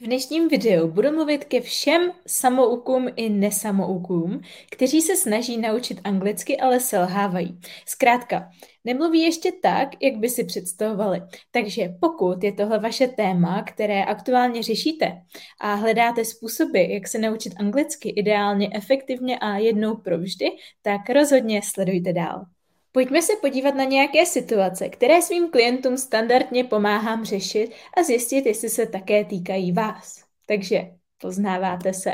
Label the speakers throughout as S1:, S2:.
S1: V dnešním videu budu mluvit ke všem samoukům i nesamoukům, kteří se snaží naučit anglicky, ale selhávají. Zkrátka, nemluví ještě tak, jak by si představovali. Takže pokud je tohle vaše téma, které aktuálně řešíte a hledáte způsoby, jak se naučit anglicky ideálně, efektivně a jednou provždy, tak rozhodně sledujte dál. Pojďme se podívat na nějaké situace, které svým klientům standardně pomáhám řešit a zjistit, jestli se také týkají vás. Takže poznáváte se?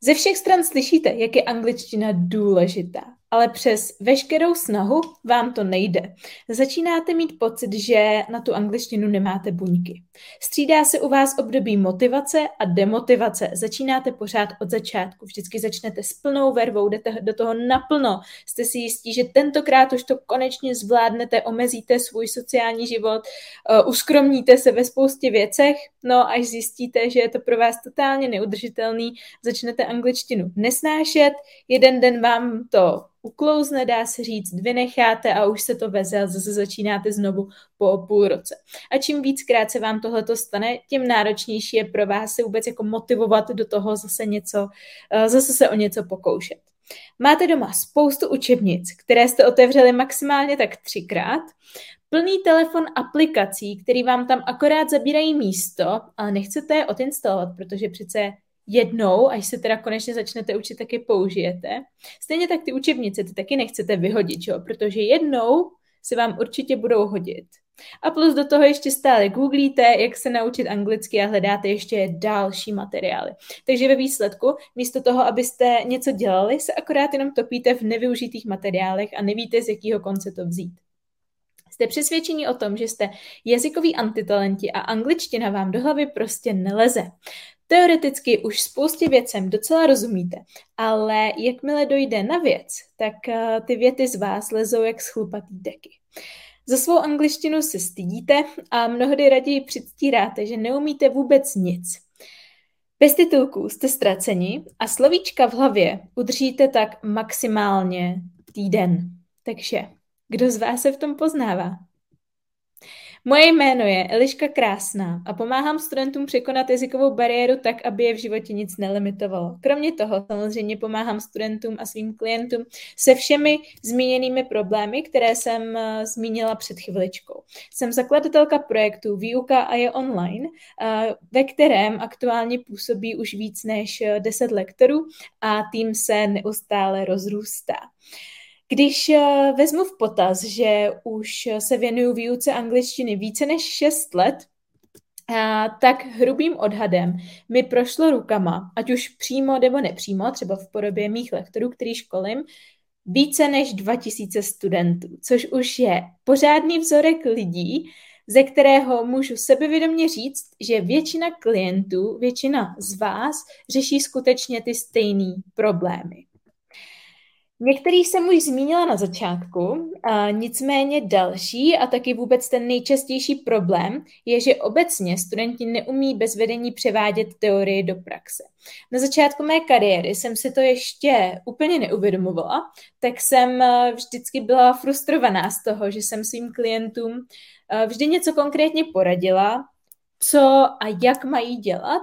S1: Ze všech stran slyšíte, jak je angličtina důležitá ale přes veškerou snahu vám to nejde. Začínáte mít pocit, že na tu angličtinu nemáte buňky. Střídá se u vás období motivace a demotivace. Začínáte pořád od začátku. Vždycky začnete s plnou vervou, jdete do toho naplno. Jste si jistí, že tentokrát už to konečně zvládnete, omezíte svůj sociální život, uh, uskromníte se ve spoustě věcech, no až zjistíte, že je to pro vás totálně neudržitelný, začnete angličtinu nesnášet, jeden den vám to uklouzne, dá se říct, vynecháte a už se to veze a zase začínáte znovu po půl roce. A čím víckrát se vám tohle stane, tím náročnější je pro vás se vůbec jako motivovat do toho zase něco, eh, zase se o něco pokoušet. Máte doma spoustu učebnic, které jste otevřeli maximálně tak třikrát, plný telefon aplikací, který vám tam akorát zabírají místo, ale nechcete je odinstalovat, protože přece jednou, až se teda konečně začnete učit, taky použijete. Stejně tak ty učebnice ty taky nechcete vyhodit, jo? protože jednou se vám určitě budou hodit. A plus do toho ještě stále googlíte, jak se naučit anglicky a hledáte ještě další materiály. Takže ve výsledku, místo toho, abyste něco dělali, se akorát jenom topíte v nevyužitých materiálech a nevíte, z jakého konce to vzít. Jste přesvědčení o tom, že jste jazykoví antitalenti a angličtina vám do hlavy prostě neleze. Teoreticky už spoustě věcem docela rozumíte, ale jakmile dojde na věc, tak eh, ty věty z vás lezou jak schlupatý deky. Za svou angličtinu se stydíte a mnohdy raději předstíráte, že neumíte vůbec nic. Bez titulků jste ztraceni a slovíčka v hlavě udržíte tak maximálně týden. Takže kdo z vás se v tom poznává? Moje jméno je Eliška Krásná a pomáhám studentům překonat jazykovou bariéru tak, aby je v životě nic nelimitovalo. Kromě toho samozřejmě pomáhám studentům a svým klientům se všemi zmíněnými problémy, které jsem eh, zmínila před chviličkou. Jsem zakladatelka projektu Výuka a je online, eh, ve kterém aktuálně působí už víc než 10 lektorů a tým se neustále rozrůstá. Když eh, vezmu v potaz, že už se věnuju výuce angličtiny více než 6 let, a tak hrubým odhadem mi prošlo rukama, ať už přímo nebo nepřímo, třeba v podobě mých lektorů, který školím, více než 2000 studentů, což už je pořádný vzorek lidí, ze kterého můžu sebevědomě říct, že většina klientů, většina z vás řeší skutečně ty stejné problémy. Některý jsem už zmínila na začátku, a nicméně další a taky vůbec ten nejčastější problém je, že obecně studenti neumí bez vedení převádět teorii do praxe. Na začátku mé kariéry jsem si to ještě úplně neuvědomovala, tak jsem eh, vždycky byla frustrovaná z toho, že jsem svým klientům eh, vždy něco konkrétně poradila, co a jak mají dělat,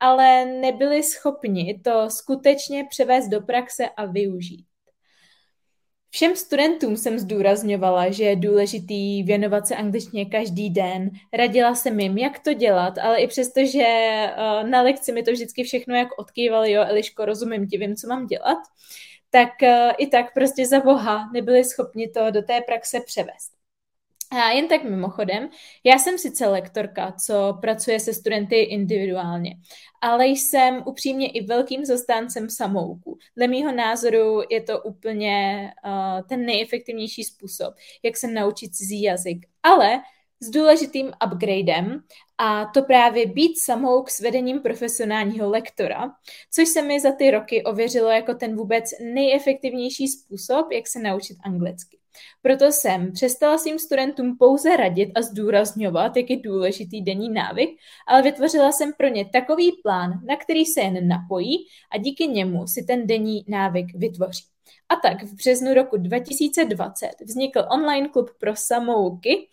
S1: ale nebyli schopni to skutečně převést do praxe a využít. Všem studentům jsem zdůrazňovala, že je důležitý věnovat se angličtině každý den. Radila jsem jim, jak to dělat, ale i přesto, že uh, na lekci mi to vždycky všechno jak odkývali, jo, Eliško, rozumím ti, vím, co mám dělat, tak uh, i tak prostě za boha nebyli schopni to do té praxe převést. A jen tak mimochodem, já jsem sice lektorka, co pracuje se studenty individuálně, ale jsem upřímně i velkým zastáncem samouku. Dle mýho názoru je to úplně uh, ten nejefektivnější způsob, jak se naučit cizí jazyk. Ale s důležitým upgradem a to právě být samouk s vedením profesionálního lektora, což se mi za ty roky ověřilo jako ten vůbec nejefektivnější způsob, jak se naučit anglicky. Proto jsem přestala svým studentům pouze radit a zdůrazňovat, jak je důležitý denní návyk, ale vytvořila jsem pro ně takový plán, na který se jen napojí a díky němu si ten denní návyk vytvoří. A tak v březnu roku 2020 vznikl online klub pro samouky,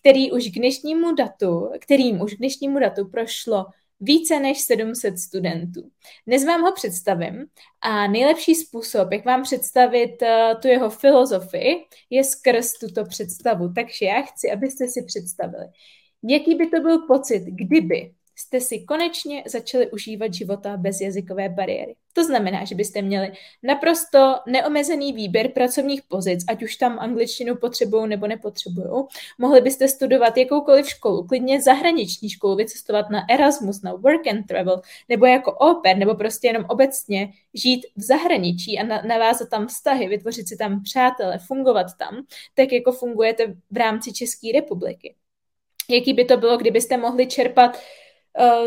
S1: který už k dnešnímu datu, kterým už k dnešnímu datu prošlo více než 700 studentů. Dnes vám ho představím a nejlepší způsob, jak vám představit uh, tu jeho filozofii, je skrz tuto představu. Takže já chci, abyste si představili, jaký by to byl pocit, kdyby jste si konečně začali užívat života bez jazykové bariéry. To znamená, že byste měli naprosto neomezený výběr pracovních pozic, ať už tam angličtinu potřebují nebo nepotřebují. Mohli byste studovat jakoukoliv školu, klidně zahraniční školu, vycestovat na Erasmus, na Work and Travel, nebo jako oper, nebo prostě jenom obecně žít v zahraničí a navázat tam vztahy, vytvořit si tam přátele, fungovat tam, tak jako fungujete v rámci České republiky. Jaký by to bylo, kdybyste mohli čerpat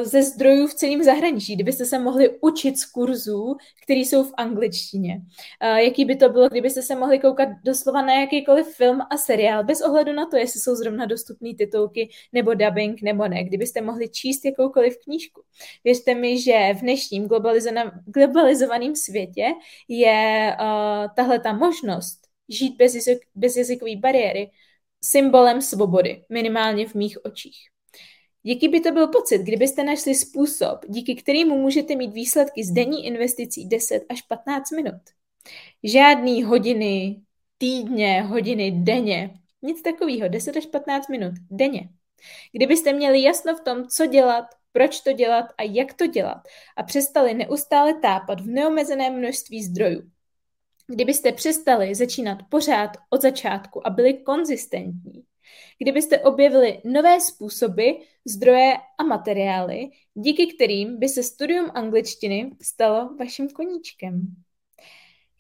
S1: ze zdrojů v celém zahraničí, kdybyste se mohli učit z kurzů, které jsou v angličtině. Eh, jaký by to bylo, kdybyste se mohli koukat doslova na jakýkoliv film a seriál, bez ohledu na to, jestli jsou zrovna dostupné titulky nebo dubbing nebo ne, kdybyste mohli číst jakoukoliv knížku. Věřte mi, že v dnešním globalizovaném světě je uh, tahle ta možnost žít bez, jazyk, bez jazykové bariéry symbolem svobody, minimálně v mých očích. Jaký by to byl pocit, kdybyste našli způsob, díky kterému můžete mít výsledky z denní investicí 10 až 15 minut? Žádný hodiny, týdně, hodiny, denně. Nic takového, 10 až 15 minut denně. Kdybyste měli jasno v tom, co dělat, proč to dělat a jak to dělat a přestali neustále tápat v neomezeném množství zdrojů. Kdybyste přestali začínat pořád od začátku a byli konzistentní, kdybyste objevili nové způsoby, zdroje a materiály, díky kterým by se studium angličtiny stalo vaším koníčkem.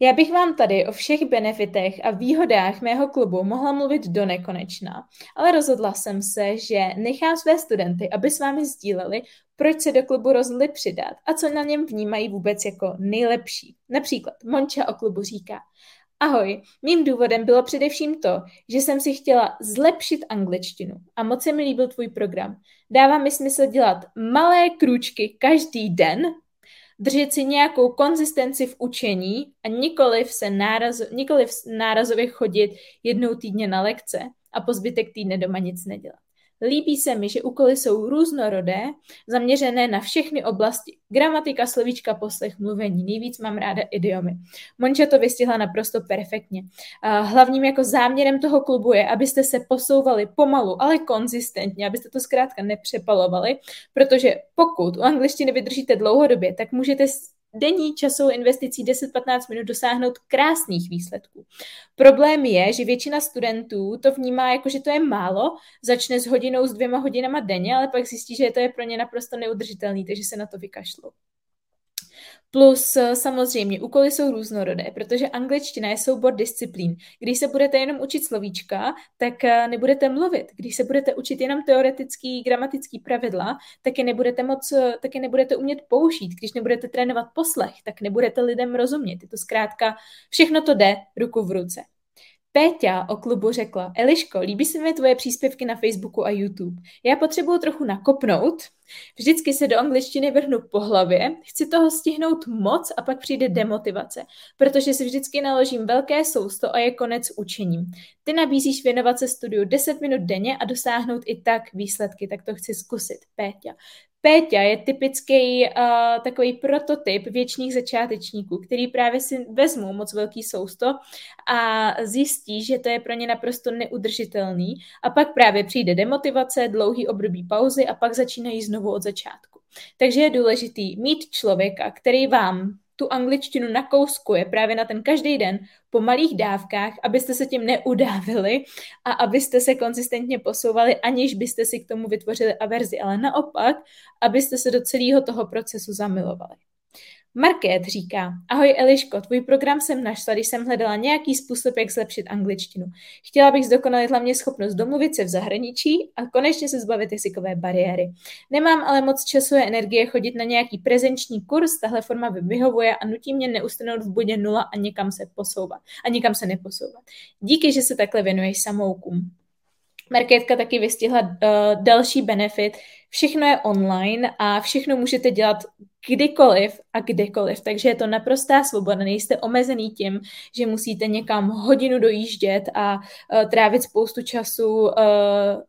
S1: Já bych vám tady o všech benefitech a výhodách mého klubu mohla mluvit do nekonečna, ale rozhodla jsem se, že nechám své studenty, aby s vámi sdíleli, proč se do klubu rozhodli přidat a co na něm vnímají vůbec jako nejlepší. Například Monča o klubu říká, Ahoj, mým důvodem bylo především to, že jsem si chtěla zlepšit angličtinu a moc se mi líbil tvůj program. Dává mi smysl dělat malé krůčky každý den, držet si nějakou konzistenci v učení a nikoliv se náraz, nikoliv nárazově chodit jednou týdně na lekce a po zbytek týdne doma nic nedělat. Líbí se mi, že úkoly jsou různorodé, zaměřené na všechny oblasti. Gramatika, slovíčka, poslech, mluvení. Nejvíc mám ráda idiomy. Monča to vystihla naprosto perfektně. Hlavním jako záměrem toho klubu je, abyste se posouvali pomalu, ale konzistentně, abyste to zkrátka nepřepalovali, protože pokud u angličtiny vydržíte dlouhodobě, tak můžete denní časovou investicí 10-15 minut dosáhnout krásných výsledků. Problém je, že většina studentů to vnímá jako, že to je málo, začne s hodinou, s dvěma hodinama denně, ale pak zjistí, že to je pro ně naprosto neudržitelný, takže se na to vykašlou. Plus eh, samozřejmě úkoly jsou různorodé, protože angličtina je soubor disciplín. Když se budete jenom učit slovíčka, tak eh, nebudete mluvit. Když se budete učit jenom teoretický, gramatický pravidla, tak je nebudete moc, eh, tak je nebudete umět použít. Když nebudete trénovat poslech, tak nebudete lidem rozumět. Je to zkrátka, všechno to jde ruku v ruce. Péťa o klubu řekla, Eliško, líbí se mi tvoje příspěvky na Facebooku a YouTube. Já potřebuju trochu nakopnout, vždycky se do angličtiny vrhnu po hlavě, chci toho stihnout moc a pak přijde demotivace, protože si vždycky naložím velké sousto a je konec učením. Ty nabízíš věnovat se studiu 10 minut denně a dosáhnout i tak výsledky, tak to chci zkusit, Péťa. Péťa je typický uh, takový prototyp věčných začátečníků, který právě si vezmou moc velký sousto a zjistí, že to je pro ně naprosto neudržitelný a pak právě přijde demotivace, dlouhý období pauzy a pak začínají znovu od začátku. Takže je důležitý mít člověka, který vám tu angličtinu nakouskuje právě na ten každý den po malých dávkách, abyste se tím neudávili a abyste se konzistentně posouvali, aniž byste si k tomu vytvořili averzi, ale naopak, abyste se do celého toho procesu zamilovali. Market říká, ahoj Eliško, tvůj program jsem našla, když jsem hledala nějaký způsob, jak zlepšit angličtinu. Chtěla bych zdokonalit hlavně schopnost domluvit se v zahraničí a konečně se zbavit jazykové bariéry. Nemám ale moc času a energie chodit na nějaký prezenční kurz, tahle forma vyhovuje a nutí mě neustanout v bodě nula a někam se posouvat. A nikam se neposouvat. Díky, že se takhle věnuješ samoukům. Marketka taky vystihla uh, další benefit. Všechno je online a všechno můžete dělat kdykoliv a kdekoliv. Takže je to naprostá svoboda. Nejste omezený tím, že musíte někam hodinu dojíždět a uh, trávit spoustu času uh,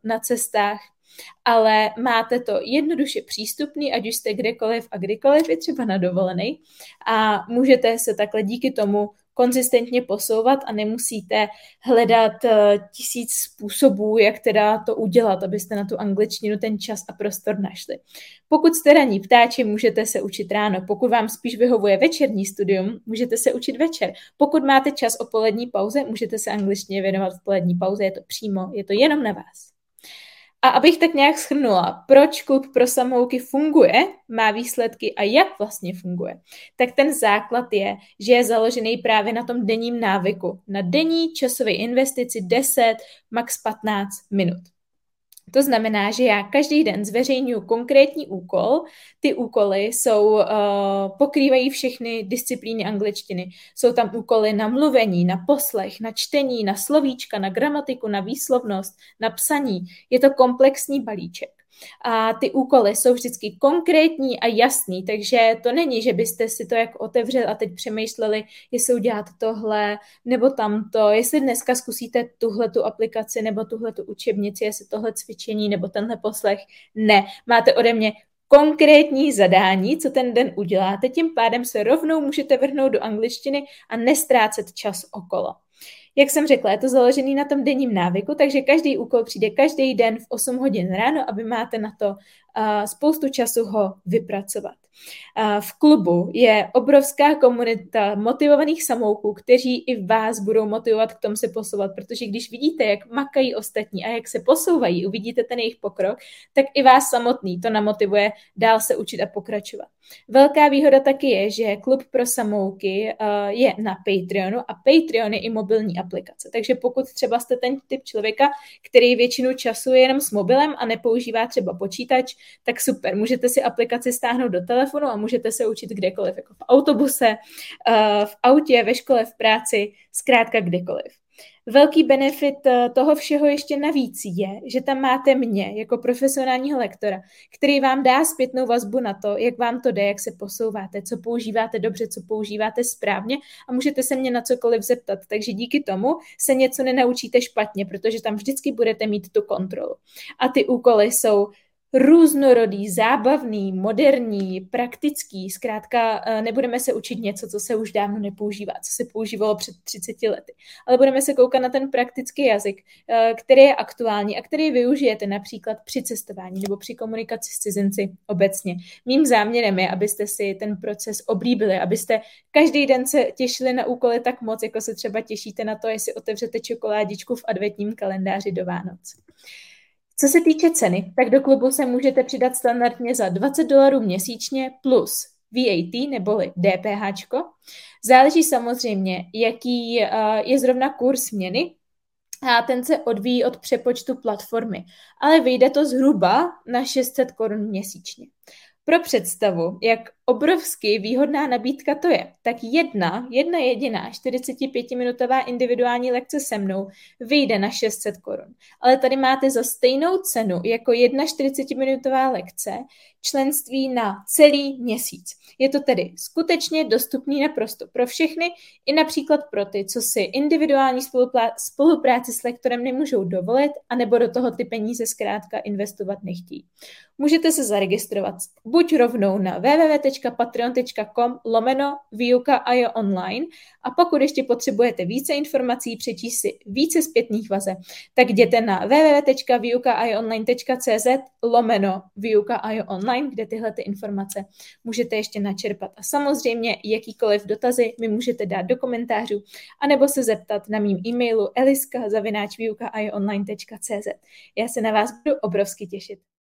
S1: na cestách. ale máte to jednoduše přístupný, ať už jste kdekoliv a kdykoliv, je třeba na dovolený a můžete se takhle díky tomu konzistentně posouvat a nemusíte hledat eh, tisíc způsobů, jak teda to udělat, abyste na tu angličtinu ten čas a prostor našli. Pokud jste raní ptáči, můžete se učit ráno. Pokud vám spíš vyhovuje večerní studium, můžete se učit večer. Pokud máte čas o polední pauze, můžete se angličtině věnovat v polední pauze, je to přímo, je to jenom na vás. A abych tak nějak schrnula, proč klub pro samouky funguje, má výsledky a jak vlastně funguje, tak ten základ je, že je založený právě na tom denním návyku, na denní časové investici 10, max 15 minut. To znamená, že já každý den zveřejňuji konkrétní úkol. Ty úkoly jsou, uh, pokrývají všechny disciplíny angličtiny. Jsou tam úkoly na mluvení, na poslech, na čtení, na slovíčka, na gramatiku, na výslovnost, na psaní. Je to komplexní balíček a ty úkoly jsou vždycky konkrétní a jasný, takže to není, že byste si to jako otevřeli a teď přemýšleli, jestli udělat tohle nebo tamto, jestli dneska zkusíte tuhle tu aplikaci nebo tuhle tu učebnici, jestli tohle cvičení nebo tenhle poslech. Ne, máte ode mě konkrétní zadání, co ten den uděláte, tím pádem se rovnou můžete vrhnout do angličtiny a nestrácet čas okolo. Jak jsem řekla, je to založený na tom denním návyku, takže každý úkol přijde každý den v 8 hodin ráno, aby máte na to uh, spoustu času ho vypracovat. V klubu je obrovská komunita motivovaných samouků, kteří i vás budou motivovat k tomu se posouvat, protože když vidíte, jak makají ostatní a jak se posouvají, uvidíte ten jejich pokrok, tak i vás samotný to namotivuje dál se učit a pokračovat. Velká výhoda taky je, že klub pro samouky je na Patreonu a Patreon je i mobilní aplikace. Takže pokud třeba jste ten typ člověka, který většinu času je jenom s mobilem a nepoužívá třeba počítač, tak super, můžete si aplikaci stáhnout do telefonu telefonu a můžete se učit kdekoliv, jako v autobuse, eh, v autě, ve škole, v práci, zkrátka kdekoliv. Velký benefit eh, toho všeho ještě navíc je, že tam máte mě jako profesionálního lektora, který vám dá zpětnou vazbu na to, jak vám to jde, jak se posouváte, co používáte dobře, co používáte správně a můžete se mě na cokoliv zeptat. Takže díky tomu se něco nenaučíte špatně, protože tam vždycky budete mít tu kontrolu. A ty úkoly jsou různorodý, zábavný, moderní, praktický. Zkrátka eh, nebudeme se učit něco, co se už dávno nepoužívá, co se používalo před 30 lety, ale budeme se koukat na ten praktický jazyk, eh, který je aktuální a který využijete například při cestování nebo při komunikaci s cizinci obecně. Mým záměrem je, abyste si ten proces oblíbili, abyste každý den se těšili na úkoly tak moc, jako se třeba těšíte na to, jestli otevřete čokoládičku v adventním kalendáři do Vánoc. Co se týče ceny, tak do klubu se můžete přidat standardně za 20 dolarů měsíčně plus VAT neboli DPH. Záleží samozřejmě, jaký eh, je zrovna kurz měny, a ten se odvíjí od přepočtu platformy, ale vyjde to zhruba na 600 korun měsíčně. Pro představu, jak obrovsky výhodná nabídka to je, tak jedna, jedna jediná 45-minutová individuální lekce se mnou vyjde na 600 korun. Ale tady máte za stejnou cenu jako jedna 40-minutová lekce členství na celý měsíc. Je to tedy skutečně dostupný naprosto pro všechny, i například pro ty, co si individuální spolupráci s lektorem nemůžou dovolit, anebo do toho ty peníze zkrátka investovat nechtí. Můžete se zaregistrovat buď rovnou na www.patreon.com lomeno výuka a je online a pokud ještě potřebujete více informací, přečíst si více zpětných vaze, tak jděte na www.výuka.online.cz lomeno výuka a je online, kde tyhle ty informace můžete ještě načerpat. A samozřejmě jakýkoliv dotazy mi můžete dát do komentářů, anebo se zeptat na mým e-mailu eliska.výuka.online.cz. Já se na vás budu obrovsky těšit.